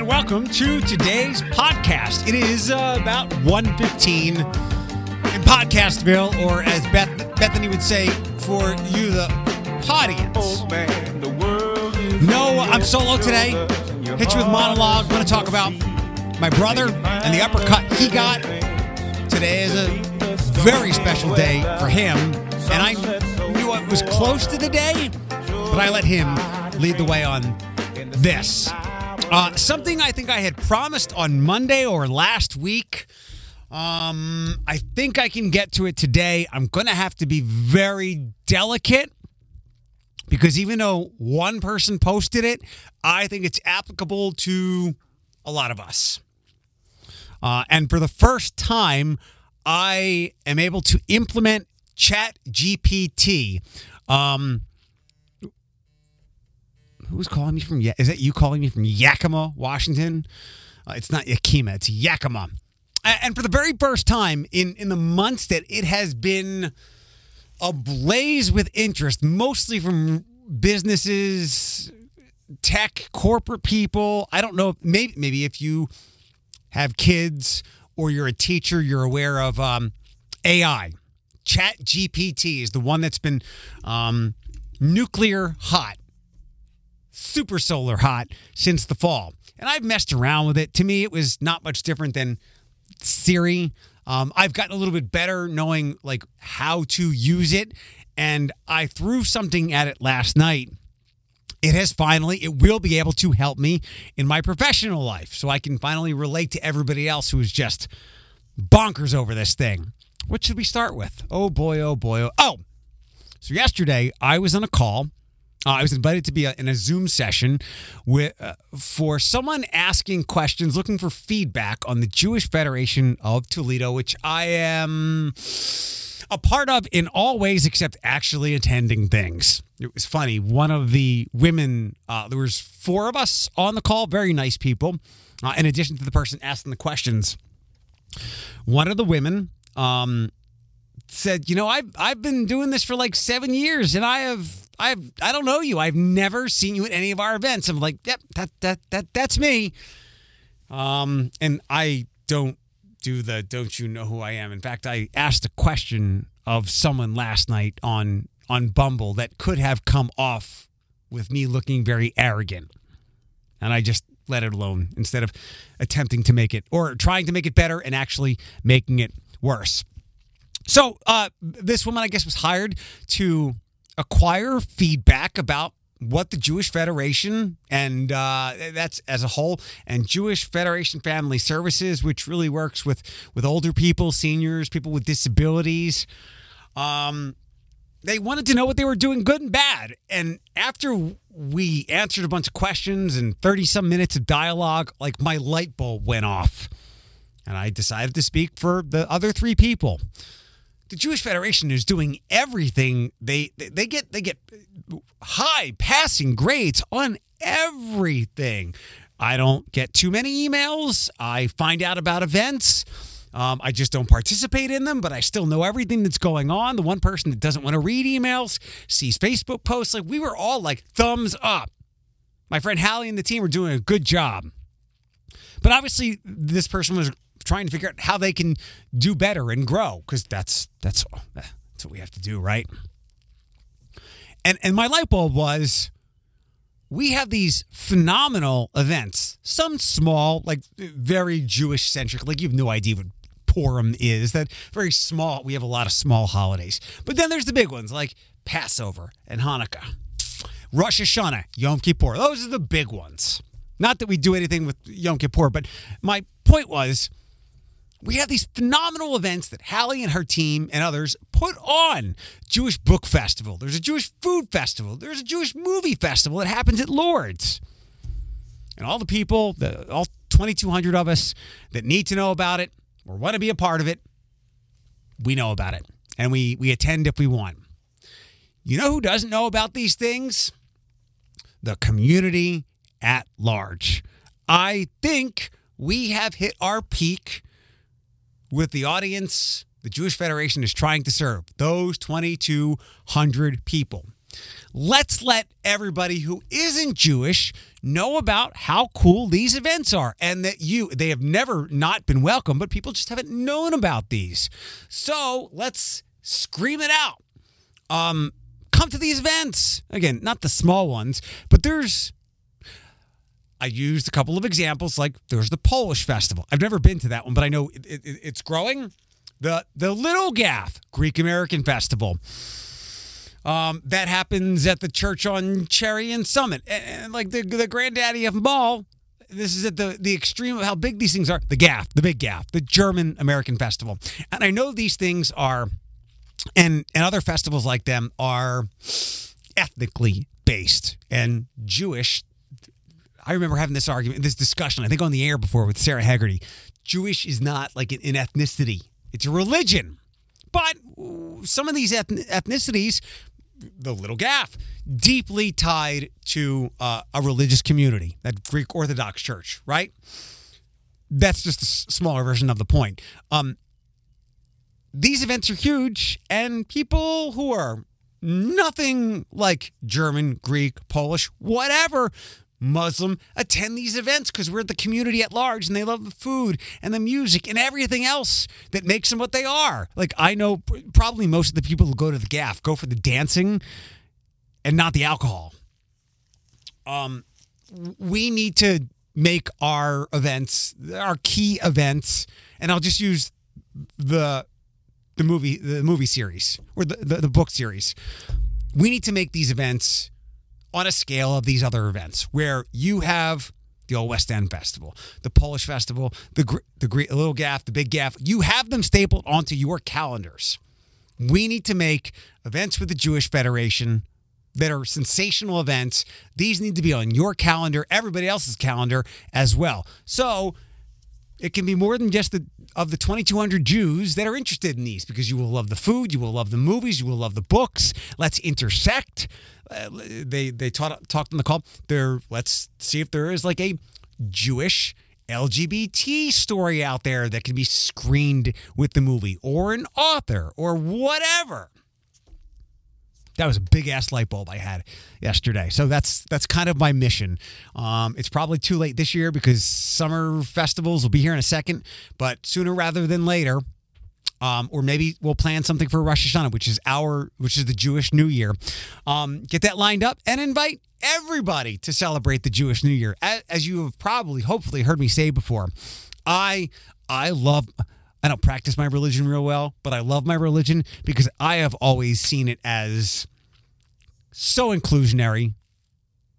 and welcome to today's podcast. It is uh, about 1.15 in Podcastville, or as Beth, Bethany would say, for you, the audience. No, I'm solo today. Hit you with monologue. I'm going to talk about my brother and the uppercut he got. Today is a very special day for him, and I knew it was close to the day, but I let him lead the way on this. Uh, something I think I had promised on Monday or last week. Um, I think I can get to it today. I'm going to have to be very delicate because even though one person posted it, I think it's applicable to a lot of us. Uh, and for the first time, I am able to implement Chat GPT. Um, who's calling me from? Is that you calling me from Yakima, Washington? Uh, it's not Yakima, it's Yakima. And for the very first time in in the months that it has been ablaze with interest, mostly from businesses, tech, corporate people. I don't know. Maybe maybe if you have kids or you're a teacher, you're aware of um, AI. Chat GPT is the one that's been um, nuclear hot super solar hot since the fall. And I've messed around with it. To me, it was not much different than Siri. Um, I've gotten a little bit better knowing like how to use it. And I threw something at it last night. It has finally, it will be able to help me in my professional life. So I can finally relate to everybody else who is just bonkers over this thing. What should we start with? Oh boy, oh boy, oh. Oh, so yesterday I was on a call. Uh, I was invited to be a, in a Zoom session with uh, for someone asking questions, looking for feedback on the Jewish Federation of Toledo, which I am a part of in all ways except actually attending things. It was funny. One of the women, uh, there was four of us on the call, very nice people. Uh, in addition to the person asking the questions, one of the women um, said, "You know, I've I've been doing this for like seven years, and I have I've I don't know you. I've never seen you at any of our events." I'm like, "Yep, that that that that's me." Um, and I don't do the "Don't you know who I am?" In fact, I asked a question of someone last night on on Bumble that could have come off with me looking very arrogant, and I just let it alone instead of attempting to make it or trying to make it better and actually making it worse. So uh, this woman, I guess, was hired to acquire feedback about what the Jewish Federation and uh, that's as a whole, and Jewish Federation Family Services, which really works with with older people, seniors, people with disabilities. Um, they wanted to know what they were doing good and bad. And after we answered a bunch of questions and 30 some minutes of dialogue, like my light bulb went off. And I decided to speak for the other three people the Jewish Federation is doing everything. They they get they get high passing grades on everything. I don't get too many emails. I find out about events. Um, I just don't participate in them, but I still know everything that's going on. The one person that doesn't want to read emails sees Facebook posts. Like we were all like thumbs up. My friend Hallie and the team were doing a good job. But obviously, this person was trying to figure out how they can do better and grow because that's that's that's what we have to do, right? And and my light bulb was we have these phenomenal events, some small, like very Jewish centric, like you have no idea what Purim is. That very small. We have a lot of small holidays, but then there's the big ones like Passover and Hanukkah, Rosh Hashanah, Yom Kippur. Those are the big ones. Not that we do anything with Yom Kippur, but my point was we have these phenomenal events that Hallie and her team and others put on. Jewish Book Festival. There's a Jewish Food Festival. There's a Jewish Movie Festival that happens at Lourdes. And all the people, the, all 2,200 of us that need to know about it or want to be a part of it, we know about it. And we, we attend if we want. You know who doesn't know about these things? The community at large. I think we have hit our peak with the audience the Jewish Federation is trying to serve those 2,200 people. Let's let everybody who isn't Jewish know about how cool these events are and that you they have never not been welcome, but people just haven't known about these. So let's scream it out. Um, come to these events. Again, not the small ones, but there's I used a couple of examples, like there's the Polish festival. I've never been to that one, but I know it, it, it's growing. The the Little Gaff Greek American Festival. Um, that happens at the church on Cherry and Summit, and, and like the the granddaddy of them all. This is at the the extreme of how big these things are. The Gaff, the big Gaff, the German American Festival, and I know these things are, and and other festivals like them are ethnically based and Jewish I remember having this argument, this discussion, I think on the air before with Sarah Haggerty. Jewish is not like an, ethnicity, it's a religion. But some of these ethnicities, the little gaff, deeply tied to uh, a religious community, that Greek Orthodox Church, right? That's just a smaller version of the point. Um, these events are huge, and people who are nothing like German, Greek, Polish, whatever, Muslim attend these events because we're the community at large and they love the food and the music and everything else that makes them what they are. Like, I know probably most of the people who go to the gaff go for the dancing and not the alcohol. Um, we need to make our events, our key events, and I'll just use the the movie the movie series or the, the, the book series. We need to make these events on a scale of these other events where you have the Old West End Festival, the Polish Festival, the the Little Gaff, the Big Gaff. You have them stapled onto your calendars. We need to make events with the Jewish Federation that are sensational events. These need to be on your calendar, everybody else's calendar as well. So it can be more than just the of the 2200 Jews that are interested in these because you will love the food, you will love the movies, you will love the books. Let's intersect. Uh, they they taught, talked in the call. There, let's see if there is like a Jewish LGBT story out there that can be screened with the movie, or an author, or whatever. That was a big ass light bulb I had yesterday. So that's that's kind of my mission. Um, it's probably too late this year because summer festivals will be here in a second, but sooner rather than later, um, or maybe we'll plan something for Rosh Hashanah, which is our, which is the Jewish New Year. Um, get that lined up and invite everybody to celebrate the Jewish New Year. As, as you have probably, hopefully, heard me say before, I, I love. I don't practice my religion real well, but I love my religion because I have always seen it as so inclusionary,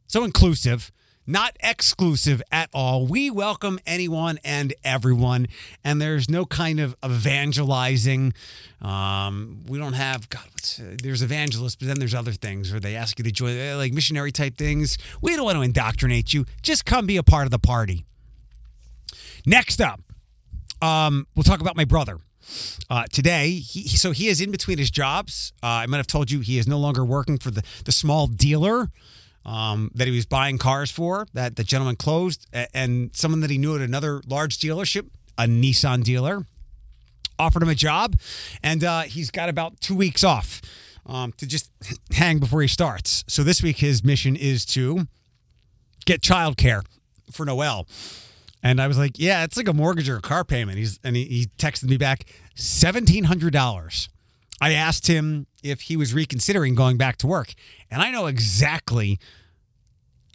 so inclusive, not exclusive at all. We welcome anyone and everyone, and there's no kind of evangelizing. Um, we don't have God. Uh, there's evangelists, but then there's other things where they ask you to join, uh, like missionary type things. We don't want to indoctrinate you. Just come be a part of the party. Next up, um, we'll talk about my brother. Uh, today, he, so he is in between his jobs. Uh, I might have told you he is no longer working for the, the small dealer um, that he was buying cars for that the gentleman closed, and someone that he knew at another large dealership, a Nissan dealer, offered him a job, and uh, he's got about two weeks off um, to just hang before he starts. So this week his mission is to get childcare for Noel. And I was like, yeah, it's like a mortgage or a car payment. He's and he, he texted me back seventeen hundred dollars. I asked him if he was reconsidering going back to work, and I know exactly.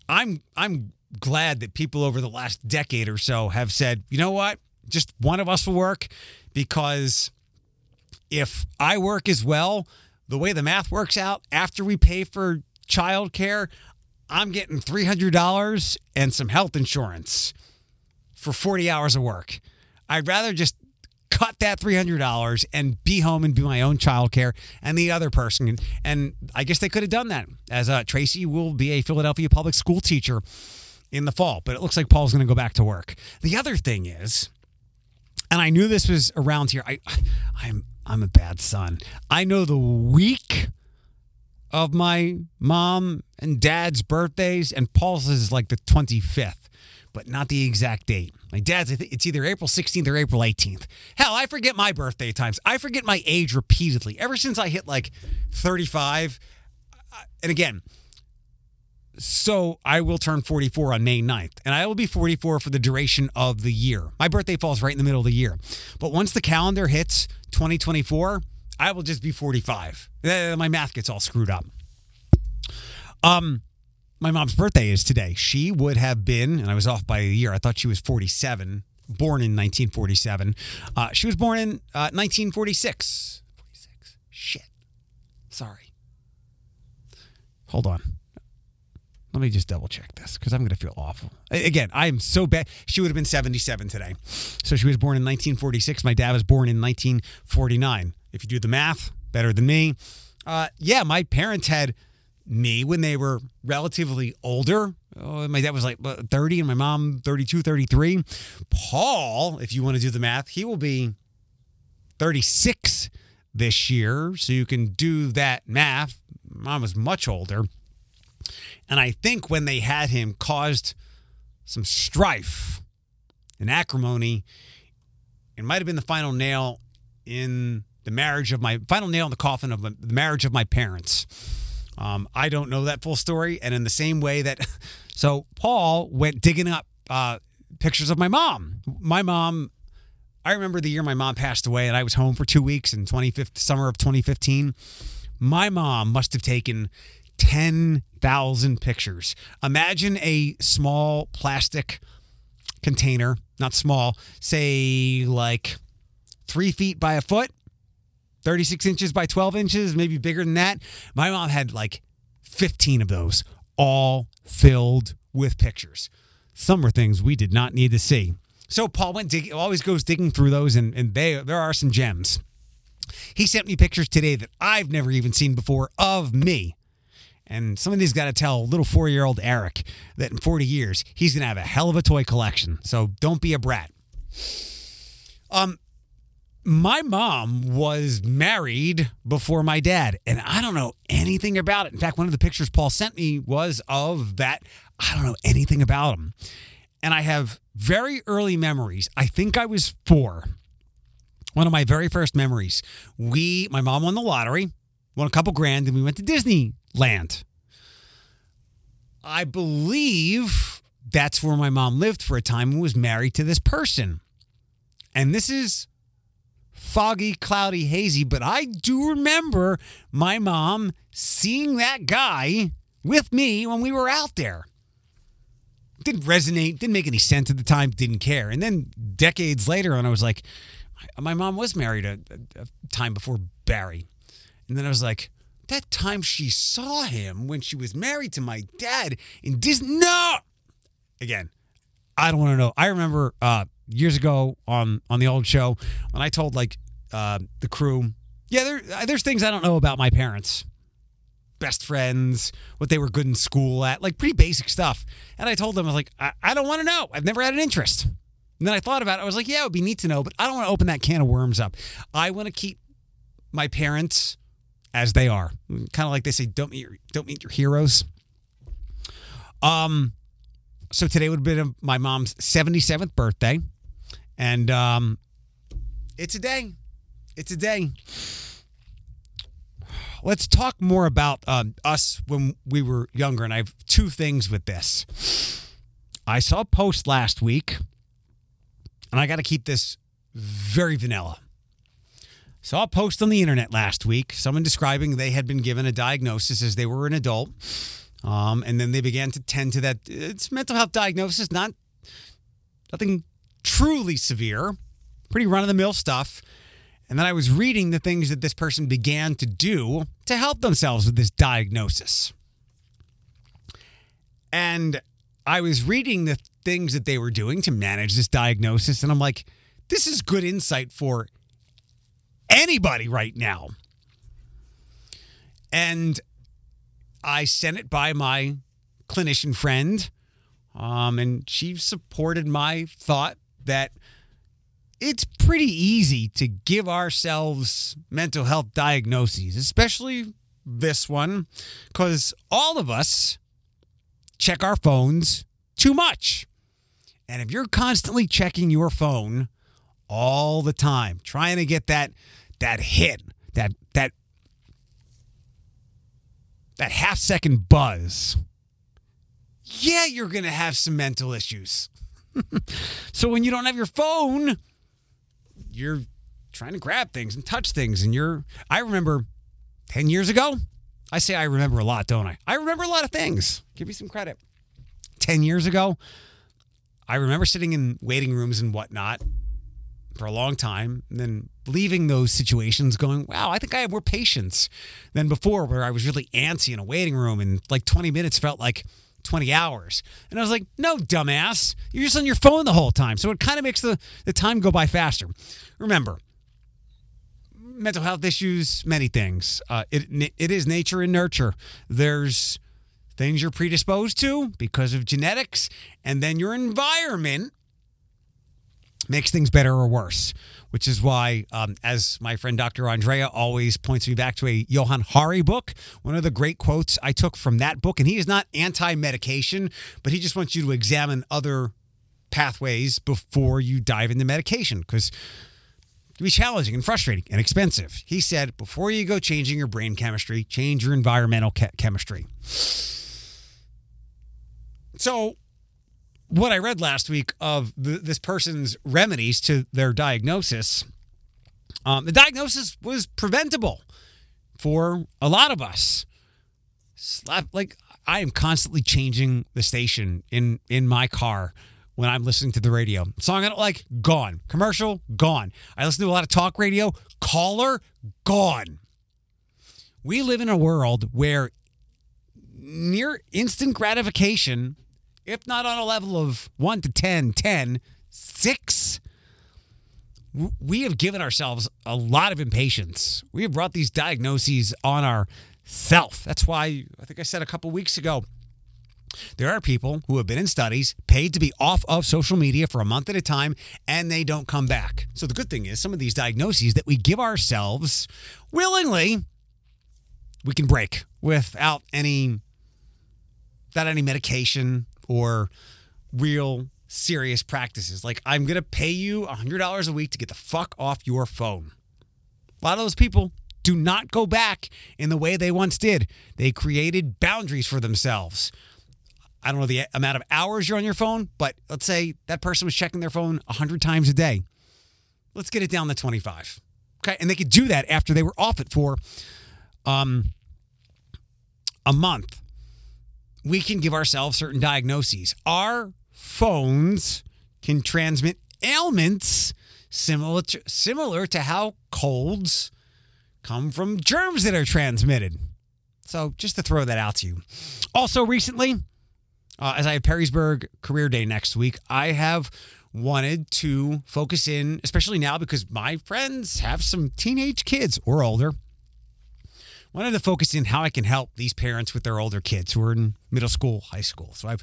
I'm I'm glad that people over the last decade or so have said, you know what, just one of us will work, because if I work as well, the way the math works out, after we pay for childcare, I'm getting three hundred dollars and some health insurance for 40 hours of work. I'd rather just cut that $300 and be home and do my own childcare and the other person. And I guess they could have done that as uh, Tracy will be a Philadelphia public school teacher in the fall, but it looks like Paul's going to go back to work. The other thing is, and I knew this was around here. I, I'm, I'm a bad son. I know the week of my mom and dad's birthdays, and Paul's is like the 25th but not the exact date. My dad's, it's either April 16th or April 18th. Hell, I forget my birthday times. I forget my age repeatedly. Ever since I hit like 35, and again, so I will turn 44 on May 9th, and I will be 44 for the duration of the year. My birthday falls right in the middle of the year. But once the calendar hits 2024, I will just be 45. Eh, My math gets all screwed up. Um, my mom's birthday is today. She would have been, and I was off by a year. I thought she was 47, born in 1947. Uh, she was born in uh, 1946. 46. Shit. Sorry. Hold on. Let me just double check this because I'm going to feel awful. Again, I am so bad. She would have been 77 today. So she was born in 1946. My dad was born in 1949. If you do the math, better than me. Uh, yeah, my parents had me when they were relatively older. Oh, my dad was like 30 and my mom 32, 33. Paul, if you want to do the math, he will be 36 this year. So you can do that math. Mom was much older. And I think when they had him caused some strife and acrimony. It might have been the final nail in the marriage of my final nail in the coffin of the marriage of my parents. Um, I don't know that full story. And in the same way that, so Paul went digging up uh, pictures of my mom. My mom, I remember the year my mom passed away and I was home for two weeks in 25th summer of 2015. My mom must have taken 10,000 pictures. Imagine a small plastic container, not small, say like three feet by a foot, 36 inches by 12 inches, maybe bigger than that. My mom had like 15 of those, all filled with pictures. Some were things we did not need to see. So Paul went digging, always goes digging through those, and, and they there are some gems. He sent me pictures today that I've never even seen before of me. And some of these got to tell little four year old Eric that in 40 years, he's going to have a hell of a toy collection. So don't be a brat. Um, my mom was married before my dad, and I don't know anything about it. In fact, one of the pictures Paul sent me was of that. I don't know anything about him. And I have very early memories. I think I was four. One of my very first memories. We, my mom won the lottery, won a couple grand, and we went to Disneyland. I believe that's where my mom lived for a time and was married to this person. And this is foggy, cloudy, hazy, but I do remember my mom seeing that guy with me when we were out there. Didn't resonate, didn't make any sense at the time, didn't care. And then decades later, and I was like, my mom was married a, a, time before Barry. And then I was like, that time she saw him when she was married to my dad in Disney. No! Again, I don't want to know. I remember uh, years ago on on the old show when I told like uh, the crew, yeah, there there's things I don't know about my parents, best friends, what they were good in school at, like pretty basic stuff. And I told them I was like, I, I don't want to know. I've never had an interest. And then I thought about it. I was like, yeah, it would be neat to know, but I don't want to open that can of worms up. I want to keep my parents as they are. Kind of like they say, don't meet your, don't meet your heroes. Um, so today would have been my mom's 77th birthday. And um, it's a day. It's a day. Let's talk more about um, us when we were younger. And I have two things with this. I saw a post last week, and I got to keep this very vanilla. Saw a post on the internet last week, someone describing they had been given a diagnosis as they were an adult. Um, and then they began to tend to that. It's mental health diagnosis, not nothing truly severe, pretty run of the mill stuff. And then I was reading the things that this person began to do to help themselves with this diagnosis. And I was reading the things that they were doing to manage this diagnosis. And I'm like, this is good insight for anybody right now. And I sent it by my clinician friend, um, and she supported my thought that it's pretty easy to give ourselves mental health diagnoses, especially this one, because all of us check our phones too much. And if you're constantly checking your phone all the time, trying to get that that hit, that that that half second buzz, yeah, you're going to have some mental issues. so when you don't have your phone, you're trying to grab things and touch things. And you're, I remember 10 years ago, I say I remember a lot, don't I? I remember a lot of things. Give me some credit. 10 years ago, I remember sitting in waiting rooms and whatnot for a long time, and then leaving those situations going, wow, I think I have more patience than before, where I was really antsy in a waiting room and like 20 minutes felt like 20 hours. And I was like, no, dumbass, you're just on your phone the whole time. So it kind of makes the, the time go by faster. Remember, mental health issues, many things. Uh, it, it is nature and nurture. There's things you're predisposed to because of genetics, and then your environment makes things better or worse. Which is why, um, as my friend Dr. Andrea always points me back to a Johann Hari book, one of the great quotes I took from that book, and he is not anti medication, but he just wants you to examine other pathways before you dive into medication because it can be challenging and frustrating and expensive. He said, before you go changing your brain chemistry, change your environmental chemistry. So, what I read last week of this person's remedies to their diagnosis, um, the diagnosis was preventable for a lot of us. Slap, like I am constantly changing the station in in my car when I'm listening to the radio. Song I don't like, gone. Commercial, gone. I listen to a lot of talk radio, caller, gone. We live in a world where near instant gratification if not on a level of 1 to 10, 10, 6, we have given ourselves a lot of impatience. We have brought these diagnoses on ourself. That's why I think I said a couple weeks ago there are people who have been in studies paid to be off of social media for a month at a time and they don't come back. So the good thing is some of these diagnoses that we give ourselves willingly we can break without any without any medication or real serious practices. Like, I'm going to pay you $100 a week to get the fuck off your phone. A lot of those people do not go back in the way they once did. They created boundaries for themselves. I don't know the amount of hours you're on your phone, but let's say that person was checking their phone 100 times a day. Let's get it down to 25. Okay. And they could do that after they were off it for um, a month we can give ourselves certain diagnoses. Our phones can transmit ailments similar to, similar to how colds come from germs that are transmitted. So, just to throw that out to you. Also, recently, uh, as I have Perrysburg Career Day next week, I have wanted to focus in, especially now because my friends have some teenage kids or older wanted to focus in how I can help these parents with their older kids who are in middle school, high school. So I've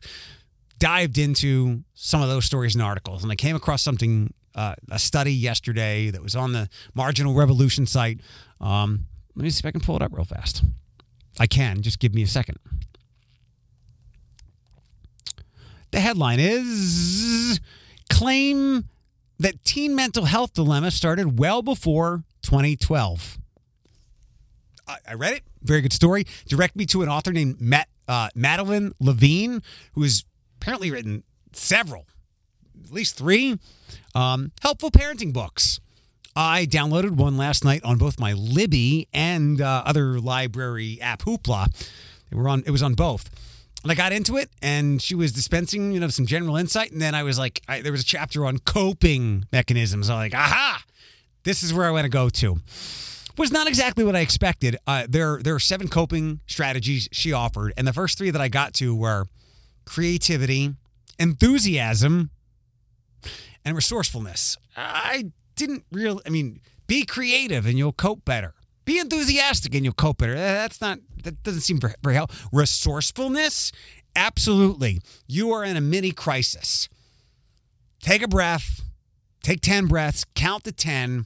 dived into some of those stories and articles, and I came across something, uh, a study yesterday that was on the Marginal Revolution site. Um, let me see if I can pull it up real fast. I can. Just give me a second. The headline is Claim that teen mental health dilemma started well before 2012. I read it. Very good story. Direct me to an author named Matt uh, Madeline Levine, who has apparently written several, at least three, um, helpful parenting books. I downloaded one last night on both my Libby and uh, other library app Hoopla. They were on. It was on both. And I got into it, and she was dispensing, you know, some general insight. And then I was like, I, there was a chapter on coping mechanisms. I'm like, aha, this is where I want to go to was not exactly what I expected. Uh, there, there are seven coping strategies she offered, and the first three that I got to were creativity, enthusiasm, and resourcefulness. I didn't really. I mean, be creative and you'll cope better. Be enthusiastic and you'll cope better. That's not. That doesn't seem very, very helpful. Resourcefulness, absolutely. You are in a mini crisis. Take a breath. Take ten breaths. Count to ten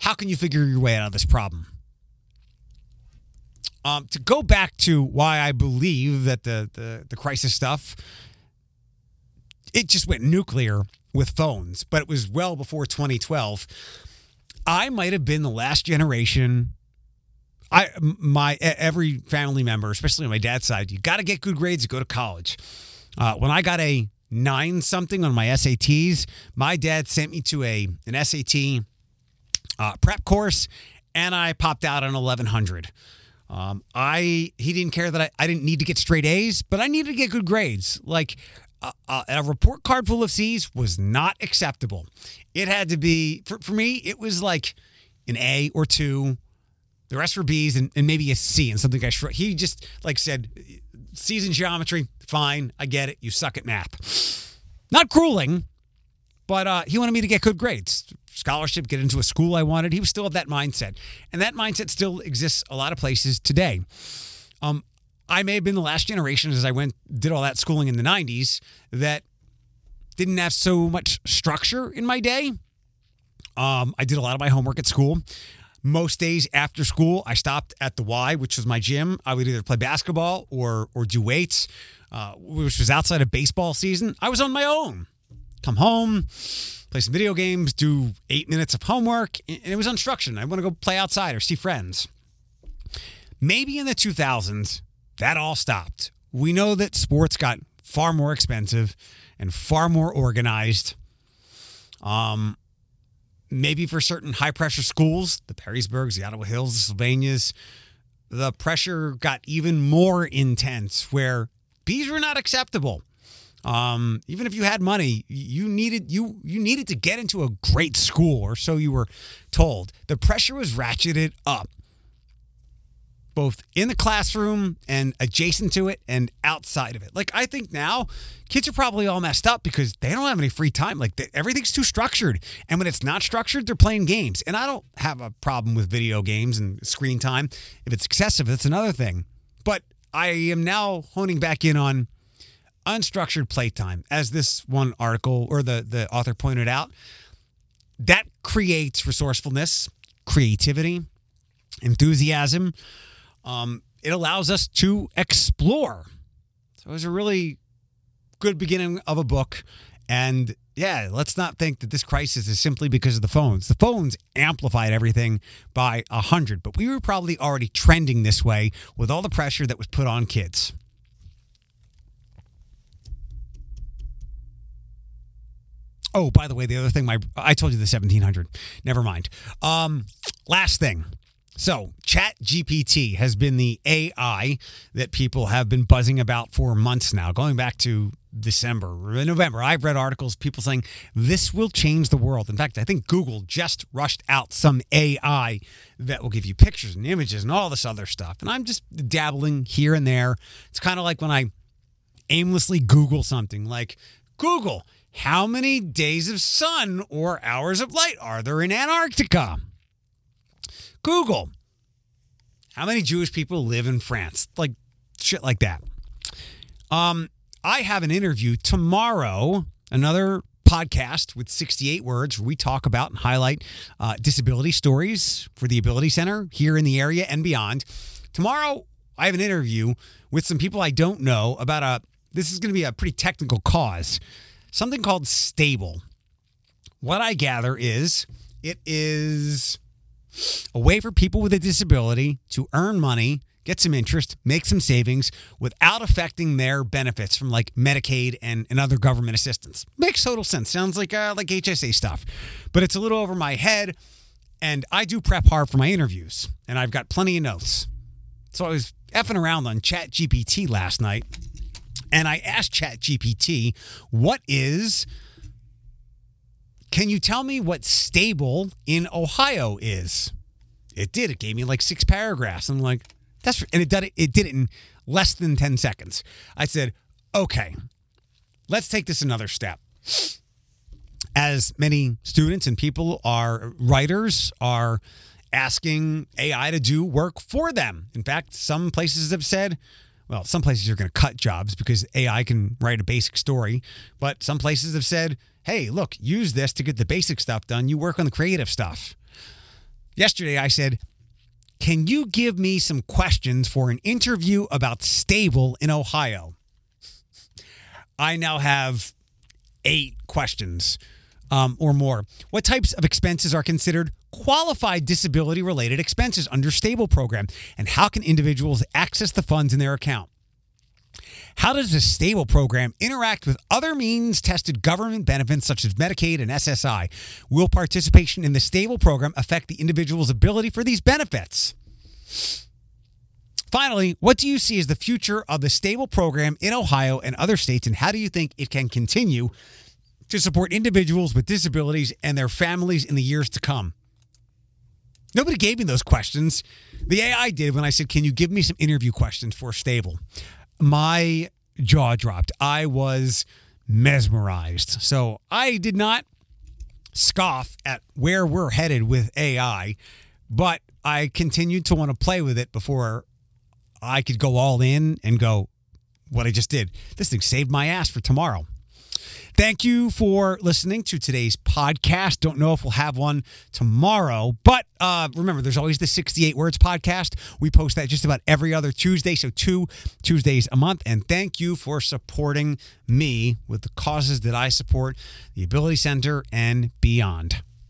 how can you figure your way out of this problem? Um, to go back to why I believe that the, the, the crisis stuff, it just went nuclear with phones, but it was well before 2012. I might have been the last generation I my every family member, especially on my dad's side, you got to get good grades to go to college. Uh, when I got a nine something on my SATs, my dad sent me to a an SAT uh, prep course, and I popped out on eleven hundred. Um, I he didn't care that I, I didn't need to get straight A's, but I needed to get good grades. Like a, a, report card full of C's was not acceptable. It had to be for, for me. It was like an A or two. The rest were B's and, and maybe a C and something I he just like said C's in geometry, fine, I get it. You suck at math. Not grueling, but uh, he wanted me to get good grades, scholarship, get into a school I wanted. He was still of that mindset, and that mindset still exists a lot of places today. Um, I may have been the last generation as I went did all that schooling in the '90s that didn't have so much structure in my day. Um, I did a lot of my homework at school. Most days after school, I stopped at the Y, which was my gym. I would either play basketball or or do weights, uh, which was outside of baseball season. I was on my own. Come home, play some video games, do eight minutes of homework, and it was unstructured. I want to go play outside or see friends. Maybe in the 2000s, that all stopped. We know that sports got far more expensive and far more organized. Um, maybe for certain high pressure schools, the Perrysburgs, the Ottawa Hills, the Sylvanias, the pressure got even more intense where bees were not acceptable. Um, even if you had money, you needed you you needed to get into a great school, or so you were told. The pressure was ratcheted up both in the classroom and adjacent to it and outside of it. Like I think now kids are probably all messed up because they don't have any free time. Like everything's too structured. And when it's not structured, they're playing games. And I don't have a problem with video games and screen time. If it's excessive, that's another thing. But I am now honing back in on unstructured playtime as this one article or the the author pointed out. That creates resourcefulness, creativity, enthusiasm, um, it allows us to explore. So it was a really good beginning of a book. And yeah, let's not think that this crisis is simply because of the phones. The phones amplified everything by a hundred, but we were probably already trending this way with all the pressure that was put on kids. Oh, by the way, the other thing, my I told you the seventeen hundred. Never mind. Um, last thing, so, ChatGPT has been the AI that people have been buzzing about for months now, going back to December, November. I've read articles, people saying this will change the world. In fact, I think Google just rushed out some AI that will give you pictures and images and all this other stuff. And I'm just dabbling here and there. It's kind of like when I aimlessly Google something like, Google, how many days of sun or hours of light are there in Antarctica? Google. How many Jewish people live in France? Like shit like that. Um, I have an interview tomorrow, another podcast with 68 words where we talk about and highlight uh, disability stories for the Ability Center here in the area and beyond. Tomorrow, I have an interview with some people I don't know about a, this is going to be a pretty technical cause, something called Stable. What I gather is it is a way for people with a disability to earn money, get some interest, make some savings without affecting their benefits from like Medicaid and, and other government assistance. Makes total sense. Sounds like uh, like HSA stuff, but it's a little over my head. And I do prep hard for my interviews, and I've got plenty of notes. So I was effing around on Chat GPT last night, and I asked ChatGPT, "What is can you tell me what stable in Ohio is? It did. It gave me like six paragraphs. I'm like, that's and it did it. It did it in less than ten seconds. I said, okay, let's take this another step. As many students and people are writers are asking AI to do work for them. In fact, some places have said, well, some places are going to cut jobs because AI can write a basic story, but some places have said, hey, look, use this to get the basic stuff done. You work on the creative stuff. Yesterday, I said, can you give me some questions for an interview about stable in Ohio? I now have eight questions um, or more. What types of expenses are considered qualify disability related expenses under stable program and how can individuals access the funds in their account how does the stable program interact with other means tested government benefits such as Medicaid and SSI? Will participation in the stable program affect the individual's ability for these benefits? Finally, what do you see as the future of the stable program in Ohio and other states, and how do you think it can continue to support individuals with disabilities and their families in the years to come? Nobody gave me those questions. The AI did when I said, Can you give me some interview questions for stable? my jaw dropped. I was mesmerized. So I did not scoff at where we're headed with AI, but I continued to want to play with it before I could go all in and go, what I just did. This thing saved my ass for tomorrow. Thank you for listening to today's podcast. Don't know if we'll have one tomorrow, but uh, remember, there's always the 68 Words podcast. We post that just about every other Tuesday, so two Tuesdays a month. And thank you for supporting me with the causes that I support, the Ability Center, and beyond.